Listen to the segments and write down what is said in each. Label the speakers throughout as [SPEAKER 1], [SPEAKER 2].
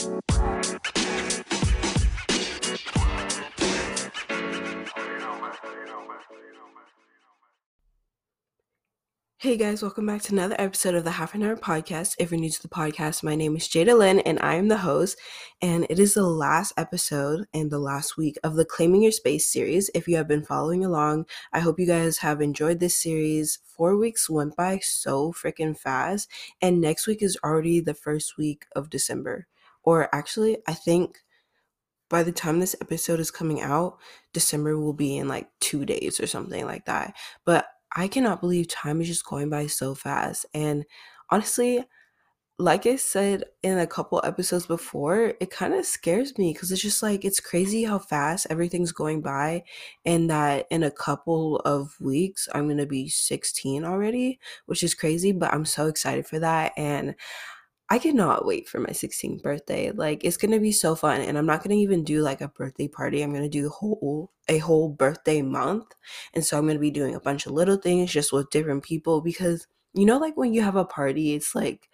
[SPEAKER 1] Hey guys, welcome back to another episode of the Half an Hour Podcast. If you're new to the podcast, my name is Jada Lynn and I am the host. And it is the last episode and the last week of the Claiming Your Space series. If you have been following along, I hope you guys have enjoyed this series. Four weeks went by so freaking fast, and next week is already the first week of December. Or actually, I think by the time this episode is coming out, December will be in like two days or something like that. But I cannot believe time is just going by so fast. And honestly, like I said in a couple episodes before, it kind of scares me because it's just like it's crazy how fast everything's going by, and that in a couple of weeks I'm gonna be 16 already, which is crazy, but I'm so excited for that. And I cannot wait for my 16th birthday. Like it's gonna be so fun, and I'm not gonna even do like a birthday party. I'm gonna do a whole a whole birthday month, and so I'm gonna be doing a bunch of little things just with different people because you know, like when you have a party, it's like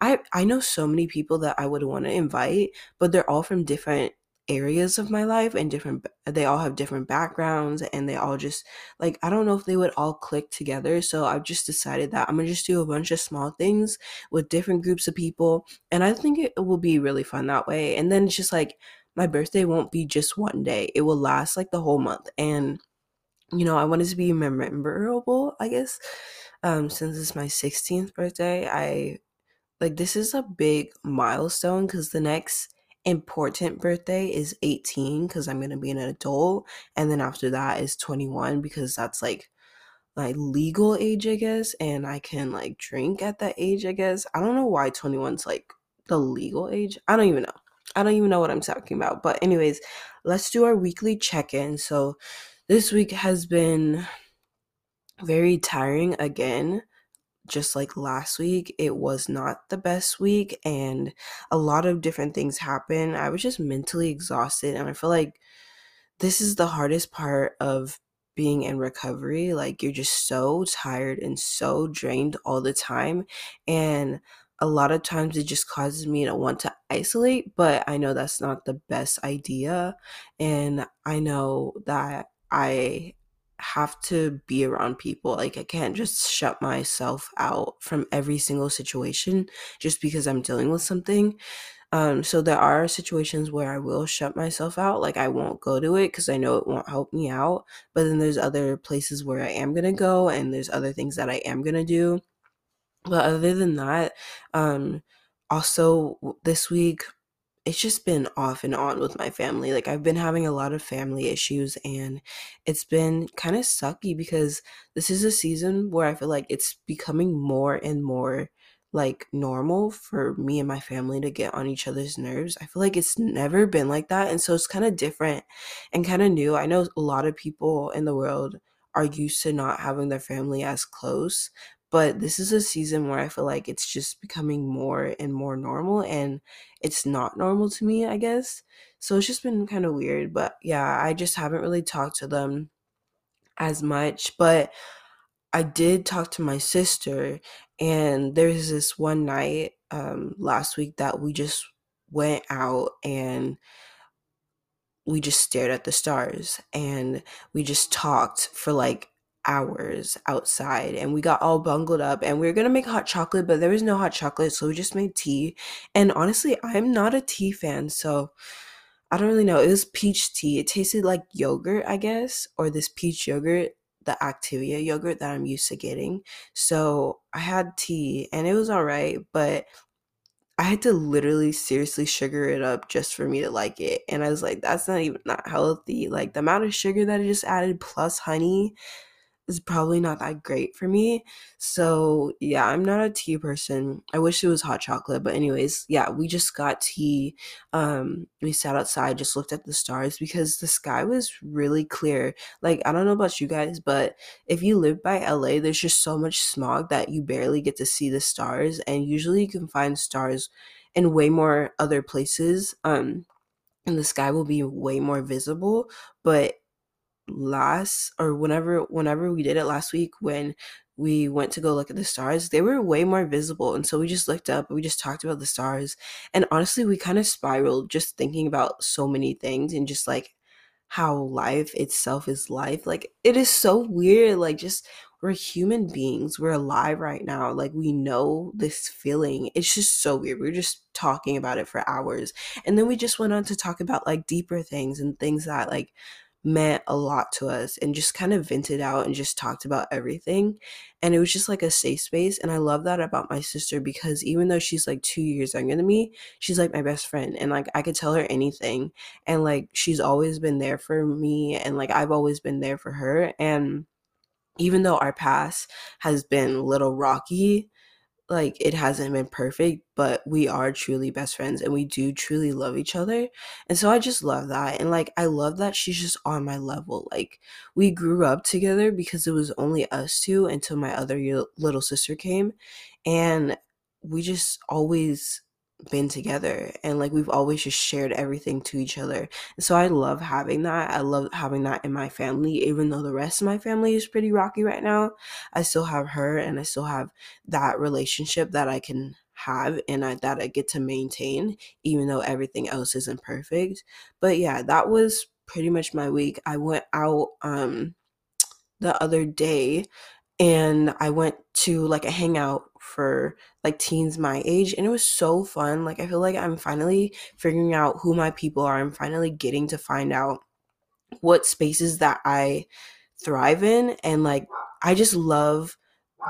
[SPEAKER 1] I I know so many people that I would want to invite, but they're all from different areas of my life and different they all have different backgrounds and they all just like I don't know if they would all click together so I've just decided that I'm going to just do a bunch of small things with different groups of people and I think it will be really fun that way and then it's just like my birthday won't be just one day it will last like the whole month and you know I want it to be memorable I guess um since it's my 16th birthday I like this is a big milestone cuz the next important birthday is 18 because I'm to be an adult. And then after that is 21 because that's like my legal age, I guess. And I can like drink at that age, I guess. I don't know why 21's like the legal age. I don't even know. I don't even know what I'm talking about. But, anyways, let's do our weekly check in. So, this week has been very tiring again just like last week, it was not the best week and a lot of different things happened. I was just mentally exhausted and I feel like this is the hardest part of being in recovery. Like you're just so tired and so drained all the time and a lot of times it just causes me to want to isolate, but I know that's not the best idea and I know that I have to be around people. Like I can't just shut myself out from every single situation just because I'm dealing with something. Um, so there are situations where I will shut myself out, like I won't go to it because I know it won't help me out. But then there's other places where I am gonna go, and there's other things that I am gonna do. But other than that, um, also this week it's just been off and on with my family. Like I've been having a lot of family issues and it's been kind of sucky because this is a season where I feel like it's becoming more and more like normal for me and my family to get on each other's nerves. I feel like it's never been like that and so it's kind of different and kind of new. I know a lot of people in the world are used to not having their family as close, but this is a season where I feel like it's just becoming more and more normal and it's not normal to me, I guess. So it's just been kind of weird. But yeah, I just haven't really talked to them as much. But I did talk to my sister, and there's this one night um, last week that we just went out and we just stared at the stars and we just talked for like hours outside and we got all bungled up and we were gonna make hot chocolate but there was no hot chocolate so we just made tea and honestly i'm not a tea fan so i don't really know it was peach tea it tasted like yogurt i guess or this peach yogurt the activia yogurt that i'm used to getting so i had tea and it was all right but I had to literally seriously sugar it up just for me to like it. And I was like, that's not even not healthy. Like the amount of sugar that I just added plus honey is probably not that great for me. So, yeah, I'm not a tea person. I wish it was hot chocolate, but anyways, yeah, we just got tea. Um we sat outside, just looked at the stars because the sky was really clear. Like, I don't know about you guys, but if you live by LA, there's just so much smog that you barely get to see the stars and usually you can find stars in way more other places. Um and the sky will be way more visible, but last or whenever whenever we did it last week when we went to go look at the stars, they were way more visible. And so we just looked up, we just talked about the stars. And honestly, we kind of spiraled just thinking about so many things and just like how life itself is life. Like it is so weird. Like just we're human beings. We're alive right now. Like we know this feeling. It's just so weird. We are just talking about it for hours. And then we just went on to talk about like deeper things and things that like meant a lot to us and just kind of vented out and just talked about everything. And it was just like a safe space. And I love that about my sister because even though she's like two years younger than me, she's like my best friend. And like I could tell her anything. And like she's always been there for me. And like I've always been there for her. And even though our past has been a little rocky, like it hasn't been perfect, but we are truly best friends and we do truly love each other. And so I just love that. And like I love that she's just on my level. Like we grew up together because it was only us two until my other little sister came and we just always been together and like we've always just shared everything to each other. And so I love having that. I love having that in my family, even though the rest of my family is pretty rocky right now. I still have her and I still have that relationship that I can have and I, that I get to maintain, even though everything else isn't perfect. But yeah, that was pretty much my week. I went out um the other day and I went to like a hangout for like teens my age and it was so fun. Like I feel like I'm finally figuring out who my people are. I'm finally getting to find out what spaces that I thrive in and like I just love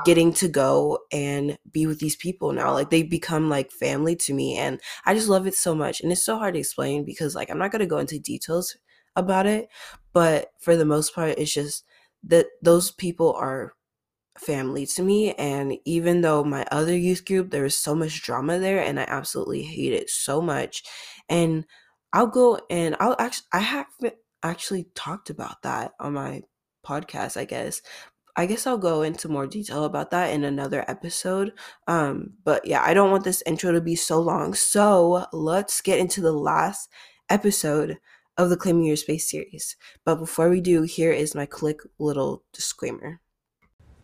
[SPEAKER 1] getting to go and be with these people now. Like they become like family to me and I just love it so much. And it's so hard to explain because like I'm not going to go into details about it, but for the most part it's just that those people are family to me. And even though my other youth group, there was so much drama there, and I absolutely hate it so much. And I'll go and I'll actually, I haven't actually talked about that on my podcast, I guess. I guess I'll go into more detail about that in another episode. Um, but yeah, I don't want this intro to be so long. So let's get into the last episode of the Claiming Your Space series. But before we do, here is my quick little disclaimer.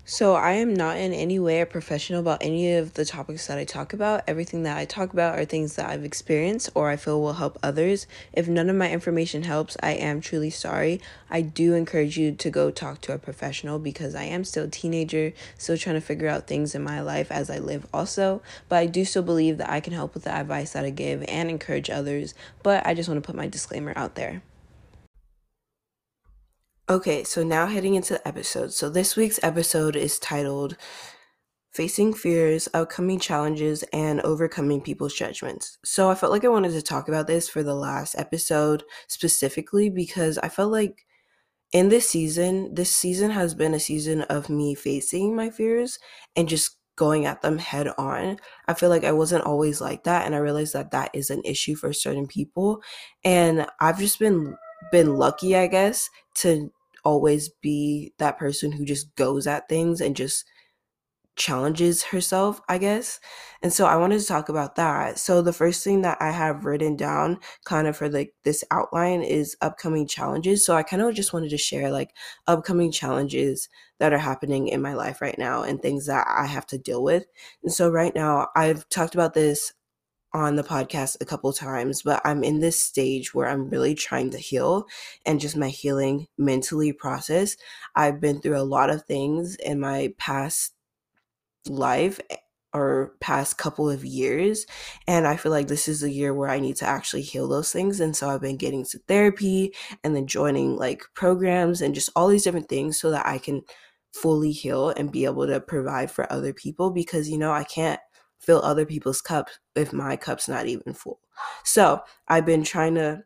[SPEAKER 1] So, I am not in any way a professional about any of the topics that I talk about. Everything that I talk about are things that I've experienced or I feel will help others. If none of my information helps, I am truly sorry. I do encourage you to go talk to a professional because I am still a teenager, still trying to figure out things in my life as I live, also. But I do still believe that I can help with the advice that I give and encourage others. But I just want to put my disclaimer out there. Okay, so now heading into the episode. So this week's episode is titled Facing Fears, Upcoming Challenges, and Overcoming People's Judgments. So I felt like I wanted to talk about this for the last episode specifically because I felt like in this season, this season has been a season of me facing my fears and just going at them head on. I feel like I wasn't always like that and I realized that that is an issue for certain people and I've just been been lucky, I guess, to always be that person who just goes at things and just challenges herself, I guess. And so I wanted to talk about that. So the first thing that I have written down kind of for like this outline is upcoming challenges. So I kind of just wanted to share like upcoming challenges that are happening in my life right now and things that I have to deal with. And so right now I've talked about this on the podcast a couple times, but I'm in this stage where I'm really trying to heal and just my healing mentally process. I've been through a lot of things in my past life eh, or past couple of years and i feel like this is a year where i need to actually heal those things and so i've been getting to therapy and then joining like programs and just all these different things so that i can fully heal and be able to provide for other people because you know i can't fill other people's cups if my cup's not even full. So I've been trying to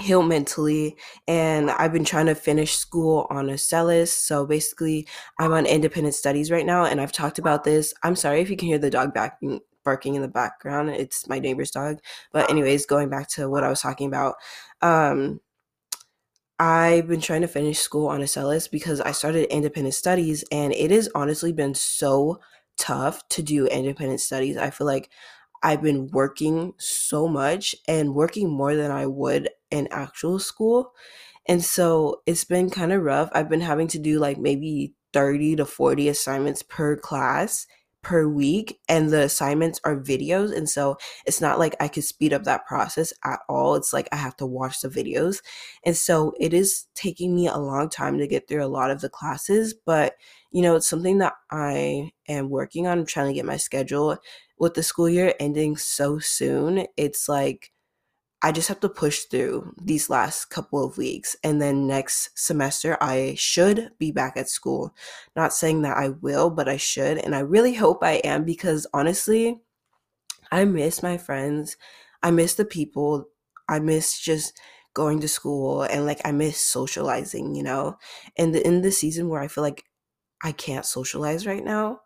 [SPEAKER 1] heal mentally and I've been trying to finish school on Acellus. So basically I'm on independent studies right now and I've talked about this. I'm sorry if you can hear the dog barking barking in the background. It's my neighbor's dog. But anyways, going back to what I was talking about. Um I've been trying to finish school on Acellus because I started independent studies and it has honestly been so tough to do independent studies. I feel like I've been working so much and working more than I would in actual school. And so it's been kind of rough. I've been having to do like maybe 30 to 40 assignments per class per week and the assignments are videos and so it's not like I could speed up that process at all. It's like I have to watch the videos. And so it is taking me a long time to get through a lot of the classes but you know it's something that I am working on I'm trying to get my schedule with the school year ending so soon. It's like I just have to push through these last couple of weeks. And then next semester, I should be back at school. Not saying that I will, but I should. And I really hope I am because honestly, I miss my friends. I miss the people. I miss just going to school and like I miss socializing, you know? And in the season where I feel like I can't socialize right now,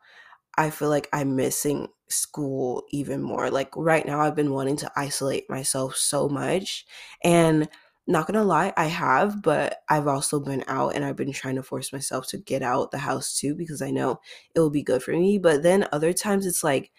[SPEAKER 1] I feel like I'm missing school even more. Like right now, I've been wanting to isolate myself so much. And not gonna lie, I have, but I've also been out and I've been trying to force myself to get out the house too because I know it will be good for me. But then other times it's like,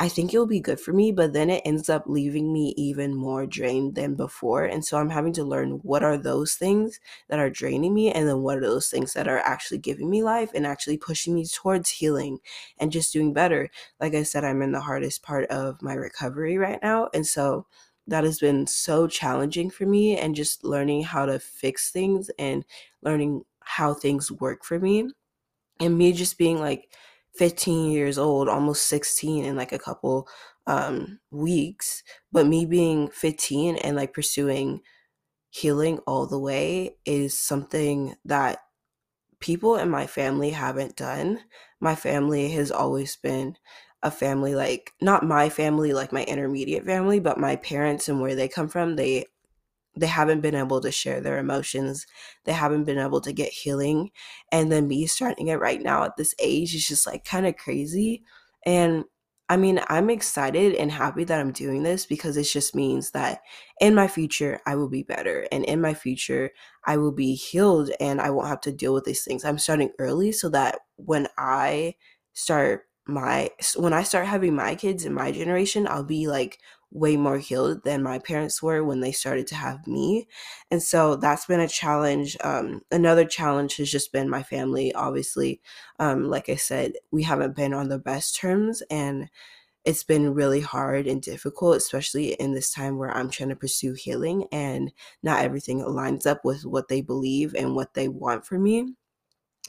[SPEAKER 1] I think it'll be good for me, but then it ends up leaving me even more drained than before. And so I'm having to learn what are those things that are draining me, and then what are those things that are actually giving me life and actually pushing me towards healing and just doing better. Like I said, I'm in the hardest part of my recovery right now. And so that has been so challenging for me, and just learning how to fix things and learning how things work for me. And me just being like, 15 years old, almost 16 in like a couple um, weeks. But me being 15 and like pursuing healing all the way is something that people in my family haven't done. My family has always been a family like not my family like my intermediate family, but my parents and where they come from, they they haven't been able to share their emotions. They haven't been able to get healing. And then me starting it right now at this age is just like kind of crazy. And I mean, I'm excited and happy that I'm doing this because it just means that in my future, I will be better. And in my future, I will be healed and I won't have to deal with these things. I'm starting early so that when I start my, when I start having my kids in my generation, I'll be like way more healed than my parents were when they started to have me. And so that's been a challenge. Um, another challenge has just been my family, obviously. Um, like I said, we haven't been on the best terms and it's been really hard and difficult, especially in this time where I'm trying to pursue healing and not everything aligns up with what they believe and what they want for me.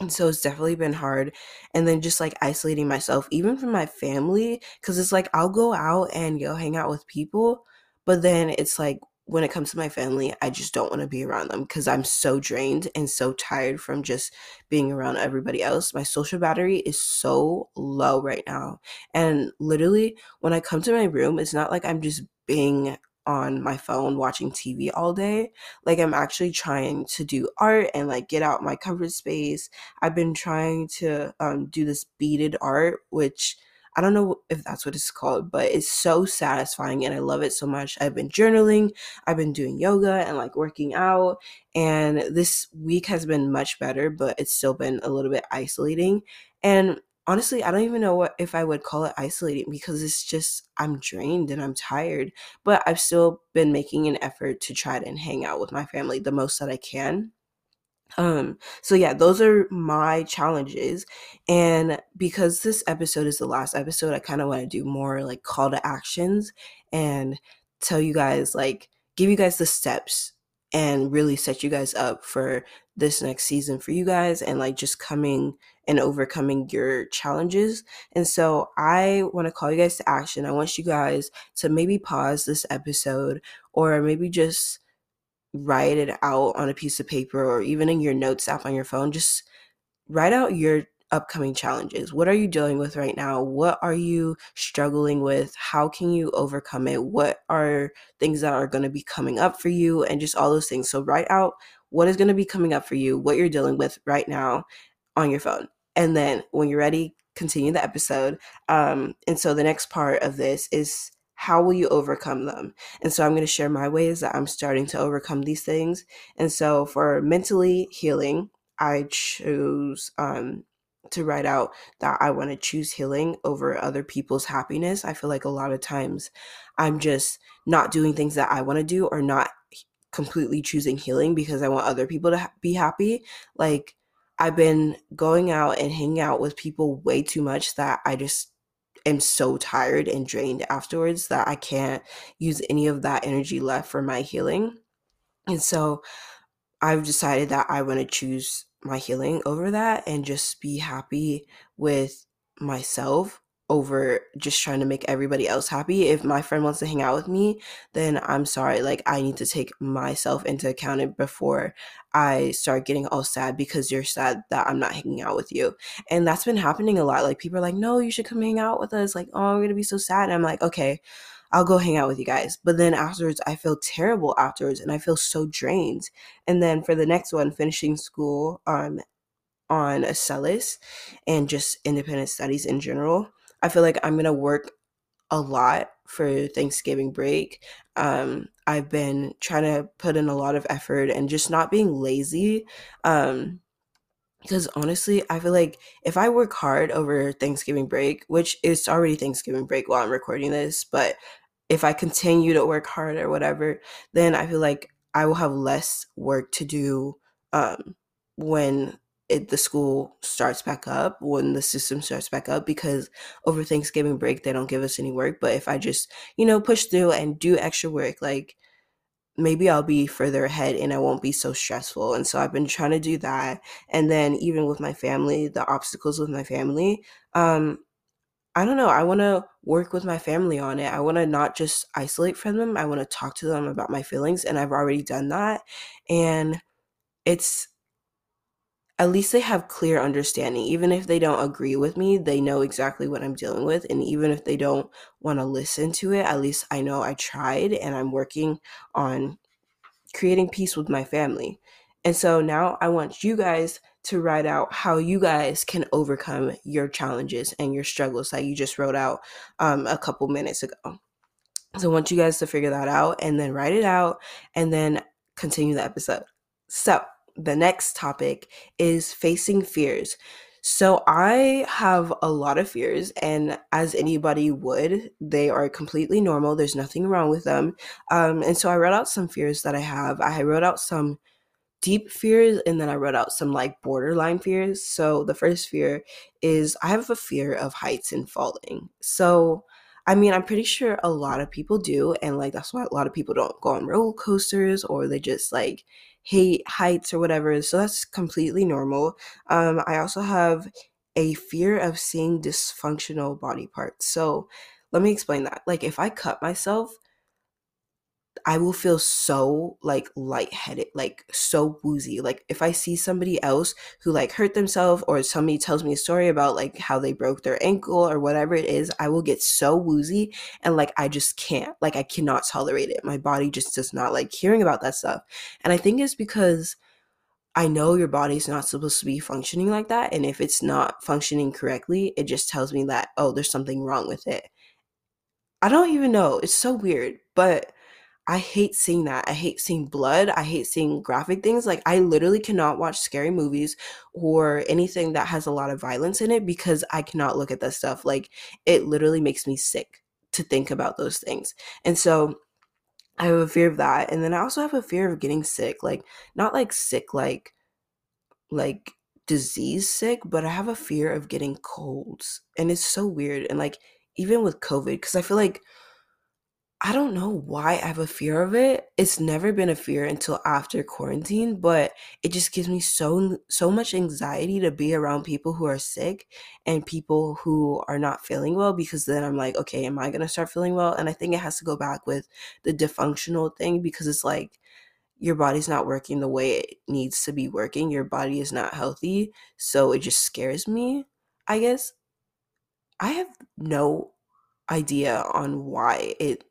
[SPEAKER 1] And so it's definitely been hard. And then just like isolating myself, even from my family, because it's like I'll go out and go hang out with people, but then it's like when it comes to my family, I just don't want to be around them because I'm so drained and so tired from just being around everybody else. My social battery is so low right now. And literally, when I come to my room, it's not like I'm just being on my phone watching TV all day. Like I'm actually trying to do art and like get out my comfort space. I've been trying to um, do this beaded art, which I don't know if that's what it's called, but it's so satisfying and I love it so much. I've been journaling, I've been doing yoga and like working out, and this week has been much better, but it's still been a little bit isolating. And honestly, I don't even know what if I would call it isolating because it's just I'm drained and I'm tired. But I've still been making an effort to try to hang out with my family the most that I can. Um, so yeah, those are my challenges. And because this episode is the last episode, I kind of want to do more like call to actions and tell you guys like give you guys the steps and really set you guys up for this next season for you guys and like just coming and overcoming your challenges. And so I want to call you guys to action. I want you guys to maybe pause this episode or maybe just write it out on a piece of paper or even in your notes app on your phone. Just write out your upcoming challenges. What are you dealing with right now? What are you struggling with? How can you overcome it? What are things that are going to be coming up for you? And just all those things. So, write out what is going to be coming up for you, what you're dealing with right now on your phone. And then when you're ready, continue the episode. Um, and so the next part of this is how will you overcome them? And so I'm going to share my ways that I'm starting to overcome these things. And so for mentally healing, I chose um, to write out that I want to choose healing over other people's happiness. I feel like a lot of times I'm just not doing things that I want to do or not completely choosing healing because I want other people to ha- be happy. Like, I've been going out and hanging out with people way too much that I just am so tired and drained afterwards that I can't use any of that energy left for my healing. And so I've decided that I want to choose my healing over that and just be happy with myself over just trying to make everybody else happy. If my friend wants to hang out with me, then I'm sorry. Like, I need to take myself into account before I start getting all sad because you're sad that I'm not hanging out with you. And that's been happening a lot. Like, people are like, no, you should come hang out with us. Like, oh, I'm going to be so sad. And I'm like, okay. I'll go hang out with you guys. But then afterwards, I feel terrible afterwards and I feel so drained. And then for the next one, finishing school um, on Acellus and just independent studies in general, I feel like I'm to work a lot for Thanksgiving break. Um, I've been trying to put in a lot of effort and just not being lazy. Um, because honestly, I feel like if I work hard over Thanksgiving break, which is already Thanksgiving break while I'm recording this, but if I continue to work hard or whatever, then I feel like I will have less work to do um, when it, the school starts back up when the system starts back up because over Thanksgiving break they don't give us any work. But if I just you know push through and do extra work, like maybe I'll be further ahead and I won't be so stressful. And so I've been trying to do that. And then even with my family, the obstacles with my family, um, I don't know. I want to work with my family on it. I want to not just isolate from them. I want to talk to them about my feelings. And I've already done that. And it's at least they have clear understanding. Even if they don't agree with me, they know exactly what I'm dealing with. And even if they don't want to listen to it, at least I know I tried and I'm working on creating peace with my family. And so now I want you guys to write out how you guys can overcome your challenges and your struggles that you just wrote out um, a couple minutes ago. So I want you guys to figure that out and then write it out and then continue the episode. So the next topic is facing fears. So I have a lot of fears, and as anybody would, they are completely normal. There's nothing wrong with them. Um, and so I wrote out some fears that I have. I wrote out some deep fears and then I wrote out some like borderline fears. So the first fear is I have a fear of heights and falling. So I mean, I'm pretty sure a lot of people do and like that's why a lot of people don't go on roller coasters or they just like hate heights or whatever. So that's completely normal. Um I also have a fear of seeing dysfunctional body parts. So let me explain that. Like if I cut myself, I will feel so like lightheaded, like so woozy. Like if I see somebody else who like hurt themselves or somebody tells me a story about like how they broke their ankle or whatever it is, I will get so woozy and like I just can't. Like I cannot tolerate it. My body just does not like hearing about that stuff. And I think it's because I know your body's not supposed to be functioning like that. And if it's not functioning correctly, it just tells me that, oh, there's something wrong with it. I don't even know. It's so weird. But I hate seeing that. I hate seeing blood. I hate seeing graphic things. Like, I literally cannot watch scary movies or anything that has a lot of violence in it because I cannot look at that stuff. Like, it literally makes me sick to think about those things. And so, I have a fear of that. And then I also have a fear of getting sick. Like, not like sick, like, like disease sick, but I have a fear of getting colds. And it's so weird. And like, even with COVID, because I feel like I don't know why I have a fear of it. It's never been a fear until after quarantine, but it just gives me so so much anxiety to be around people who are sick and people who are not feeling well because then I'm like, okay, am I going to start feeling well? And I think it has to go back with the dysfunctional thing because it's like your body's not working the way it needs to be working. Your body is not healthy, so it just scares me, I guess. I have no idea on why it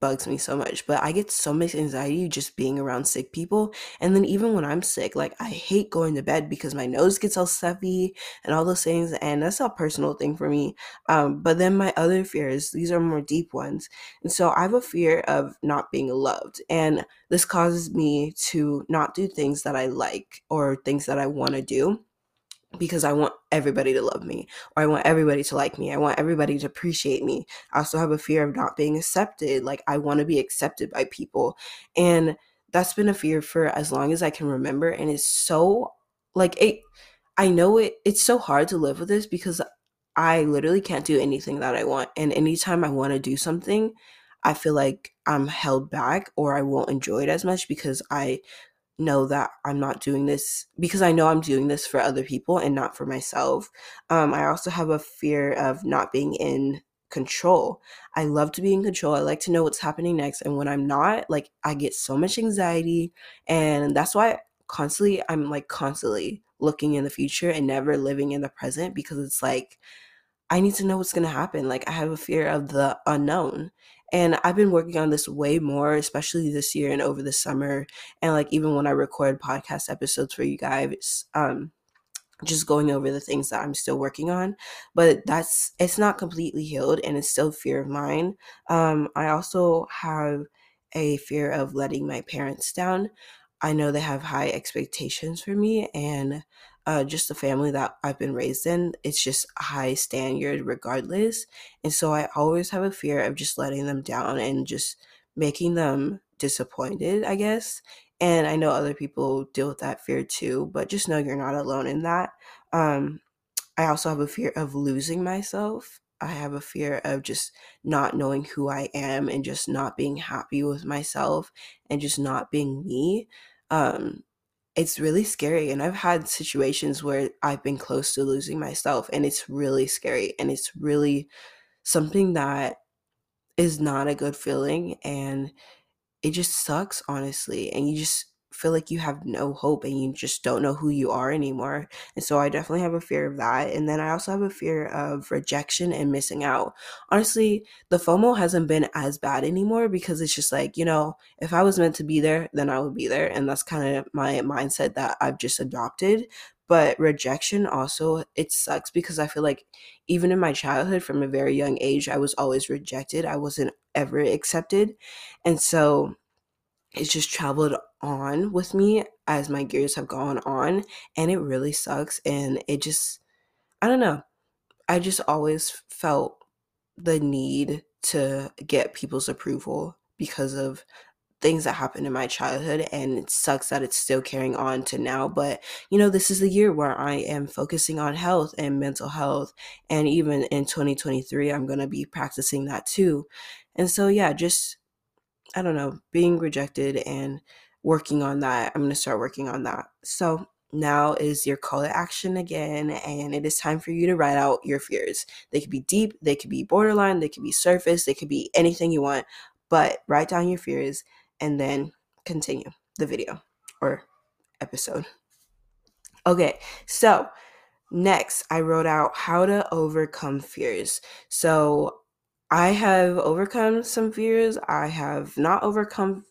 [SPEAKER 1] bugs me so much. But I get so much anxiety just being around sick people. And then even when I'm sick, like I hate going to bed because my nose gets all stuffy and all those things. And that's a personal thing for me. Um, but then my other fears, these are more deep ones. And so I have a fear of not being loved. And this causes me to not do things that I like or things that I want to do because I want everybody to love me or I want everybody to like me. I want everybody to appreciate me. I also have a fear of not being accepted. Like I want to be accepted by people. And that's been a fear for as long as I can remember and it's so like it I know it it's so hard to live with this because I literally can't do anything that I want. And anytime I want to do something, I feel like I'm held back or I won't enjoy it as much because I know that I'm not doing this because I know I'm doing this for other people and not for myself. Um, I also have a fear of not being in control. I love to be in control. I like to know what's happening next. And when I'm not, like, I get so much anxiety. And that's why constantly, I'm like constantly looking in the future and never living in the present because it's like, I need to know what's going to happen. Like, I have a fear of the unknown. And I've been working on this way more, especially this year and over the summer. And like, even when I record podcast episodes for you guys, um, just going over the things that I'm still working on, but that's it's not completely healed and it's still fear of mine. Um, I also have a fear of letting my parents down. I know they have high expectations for me and uh, just the family that I've been raised in, it's just a high standard regardless. And so I always have a fear of just letting them down and just making them disappointed, I guess. And I know other people deal with that fear too, but just know you're not alone in that. Um, I also have a fear of losing myself. I have a fear of just not knowing who I am and just not being happy with myself and just not being me. Um, it's really scary. And I've had situations where I've been close to losing myself, and it's really scary. And it's really something that is not a good feeling. And it just sucks, honestly. And you just feel like you have no hope and you just don't know who you are anymore. And so I definitely have a fear of that. And then I also have a fear of rejection and missing out. Honestly, the FOMO hasn't been as bad anymore because it's just like, you know, if I was meant to be there, then I would be there. And that's kind of my mindset that I've just adopted. But rejection also, it sucks because I feel like even in my childhood, from a very young age, I was always rejected. I wasn't ever accepted. And so it's just traveled on with me as my gears have gone on and it really sucks and it just I don't know. I just always felt the need to get people's approval because of things that happened in my childhood and it sucks that it's still carrying on to now but you know this is the year where i am focusing on health and mental health and even in 2023 i'm going to be practicing that too and so yeah just I don't know, being rejected and working on that. I'm going to start working on that. So now is your call to action again, and it is time for you to write out your fears. They could be deep, they could be borderline, they could be surface, they could be anything you want, but write down your fears and then continue the video or episode. Okay, so next I wrote out how to overcome fears. So I have overcome some fears. I have not overcome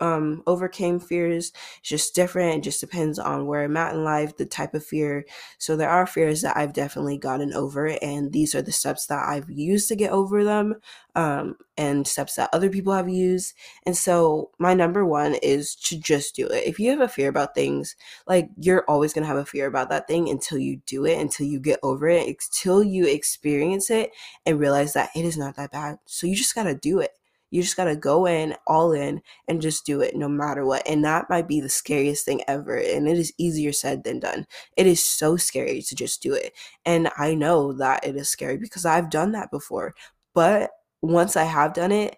[SPEAKER 1] um overcame fears. It's just different. It just depends on where I'm at in life, the type of fear. So there are fears that I've definitely gotten over, and these are the steps that I've used to get over them, um, and steps that other people have used. And so my number one is to just do it. If you have a fear about things, like you're always gonna have a fear about that thing until you do it, until you get over it, until you experience it and realize that it is not that bad. So you just gotta do it. You just got to go in all in and just do it no matter what. And that might be the scariest thing ever. And it is easier said than done. It is so scary to just do it. And I know that it is scary because I've done that before. But once I have done it,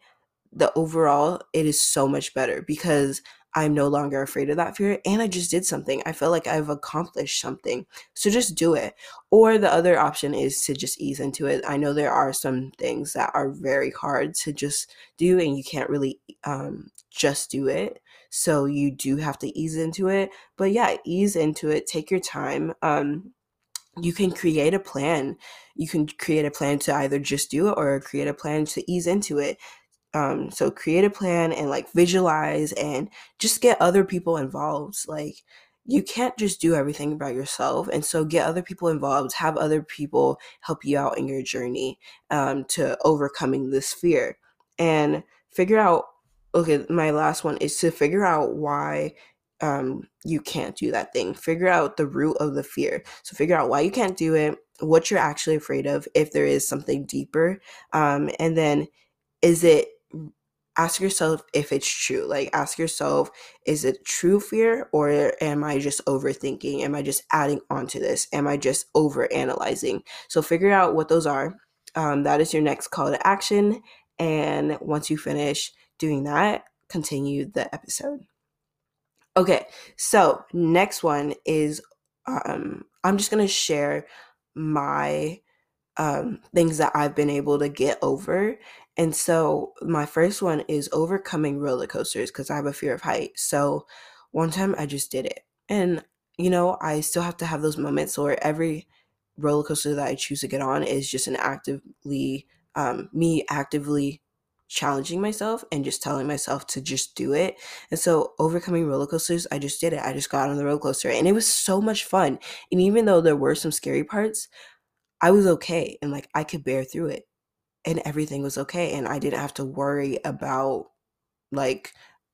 [SPEAKER 1] the overall, it is so much better because I'm no longer afraid of that fear and I just did something. I feel like I've accomplished something. So just do it. Or the other option is to just ease into it. I know there are some things that are very hard to just do and you can't really um, just do it. So you do have to ease into it. But yeah, ease into it. Take your time. Um, you can create a plan. You can create a plan to either just do it or create a plan to ease into it. Um, so create a plan and like visualize and just get other people involved. Like you can't just do everything by yourself. And so get other people involved, have other people help you out in your journey um, to overcoming this fear and figure out. Okay, my last one is to figure out why um, you can't do that thing. Figure out the root of the fear. So figure out why you can't do it, what you're actually afraid of, if there is something deeper, um, and then is it ask yourself if it's true. Like, ask yourself, is it true fear or am I just overthinking? Am I just adding on to this? Am I just over analyzing? So, figure out what those are. Um, that is your next call to action. And once you finish doing that, continue the episode. Okay, so next one is um, I'm just gonna share my um, things that I've been able to get over. And so my first one is overcoming roller coasters because I have a fear of heights. So one time I just did it. And, you know, I still have to have those moments where every roller coaster that I choose to get on is just an actively, um, me actively challenging myself and just telling myself to just do it. And so overcoming roller coasters, I just did it. I just got on the roller coaster and it was so much fun. And even though there were some scary parts, I was okay and like I could bear through it and everything was okay and I didn't have to worry about like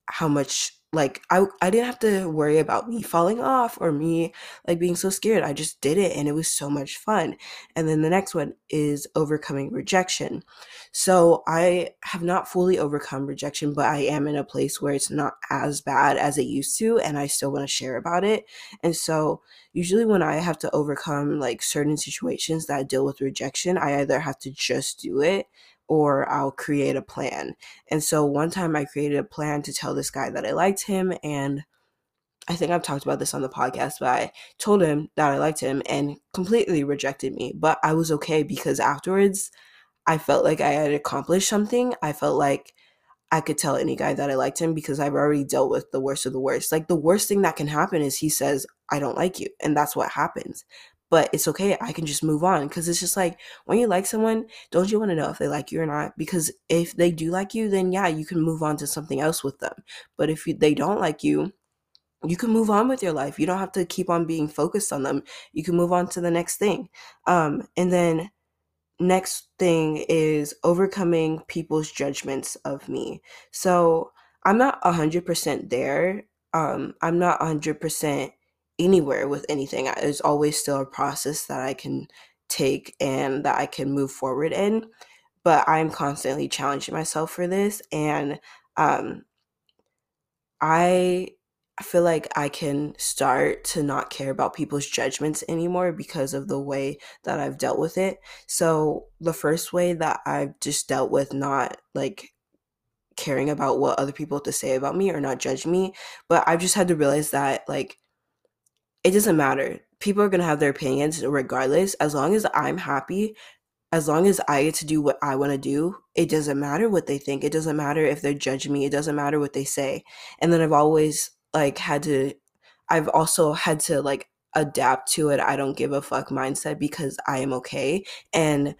[SPEAKER 1] how much like I I didn't have to worry about me falling off or me like being so scared. I just did it and it was so much fun. And then the next one is overcoming rejection. So I have not fully overcome rejection, but I am in a place where it's not as bad as it used to and I still want to share about it. And so usually when I have to overcome like certain situations that deal with rejection, I either have to just do it or I'll create a plan. And so one time I created a plan to tell this guy that I liked him and I think I've talked about this on the podcast, but I told him that I liked him and completely rejected me. But I was okay because afterwards I felt like I had accomplished something. I felt like I could tell any guy that I liked him because I've already dealt with the worst of the worst. Like the worst thing that can happen is he says, I don't like you. And that's what happens but it's okay. I can just move on because it's just like when you like someone, don't you want to know if they like you or not? Because if they do like you, then yeah, you can move on to something else with them. But if you, they don't like you, you can move on with your life. You don't have to keep on being focused on them. You can move on to the next thing. Um, and then next thing is overcoming people's judgments of me. So I'm not 100% there. Um, I'm not 100% anywhere with anything. It's always still a process that I can take and that I can move forward in. But I'm constantly challenging myself for this. And um, I feel like I can start to not care about people's judgments anymore because of the way that I've dealt with it. So, the first way that I've just dealt with not like caring about what other people have to say about me or not judge me, but I've just had to realize that like it doesn't matter. People are going to have their opinions regardless. As long as I'm happy, as long as I get to do what I want to do, it doesn't matter what they think. It doesn't matter if they're judging me. It doesn't matter what they say. And then I've always like had to I've also had to like adapt to it I don't give a fuck mindset because I am okay and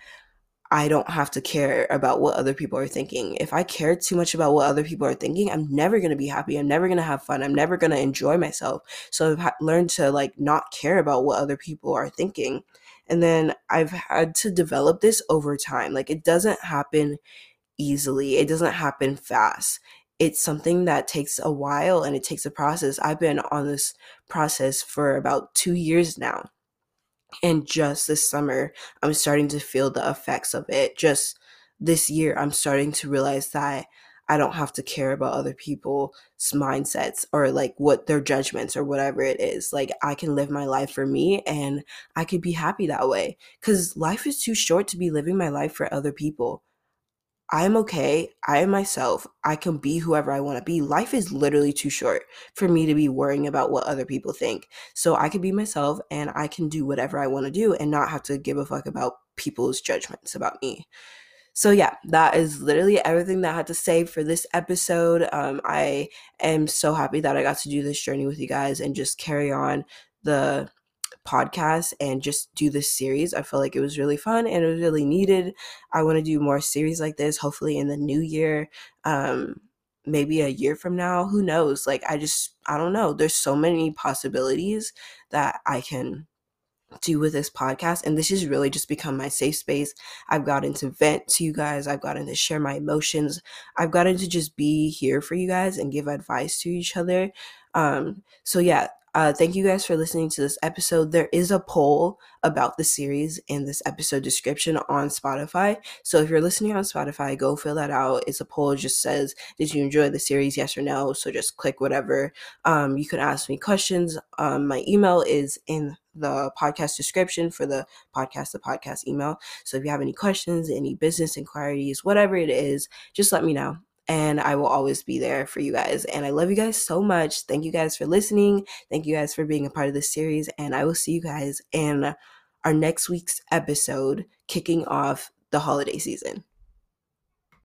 [SPEAKER 1] I don't have to care about what other people are thinking. If I care too much about what other people are thinking, I'm never going to be happy. I'm never going to have fun. I'm never going to enjoy myself. So I've ha- learned to like not care about what other people are thinking. And then I've had to develop this over time. Like it doesn't happen easily. It doesn't happen fast. It's something that takes a while and it takes a process. I've been on this process for about 2 years now and just this summer, I'm starting to feel the effects of it. Just this year, I'm starting to realize that I don't have to care about other people's mindsets or like what their judgments or whatever it is. Like I can live my life for me and I could be happy that way. Cause life is too short to be living my life for other people. I'm okay. I am myself. I can be whoever I want to be. Life is literally too short for me to be worrying about what other people think. So I can be myself and I can do whatever I want to do and not have to give a fuck about people's judgments about me. So yeah, that is literally everything that I had to say for this episode. Um, I am so happy that I got to do this journey with you guys and just carry on the podcast and just do this series. I felt like it was really fun and it was really needed. I want to do more series like this, hopefully in the new year. Um, maybe a year from now, who knows? Like, I just, I don't know. There's so many possibilities that I can do with this podcast and this has really just become my safe space i've gotten to vent to you guys i've gotten to share my emotions i've gotten to just be here for you guys and give advice to each other um, so yeah, Uh, thank you guys for listening to this episode. There is a poll about the series in this episode description on Spotify. So if you're listening on Spotify, go fill that out. It's a poll, it just says, Did you enjoy the series? Yes or no. So just click whatever. Um, you can ask me questions. Um, my email is in the podcast description for the podcast, the podcast email. So if you have any questions, any business inquiries, whatever it is, just let me know and I will always be there for you guys. And I love you guys so much. Thank you guys for listening. Thank you guys for being a part of this series. And I will see you guys in our next week's episode, kicking off the holiday season.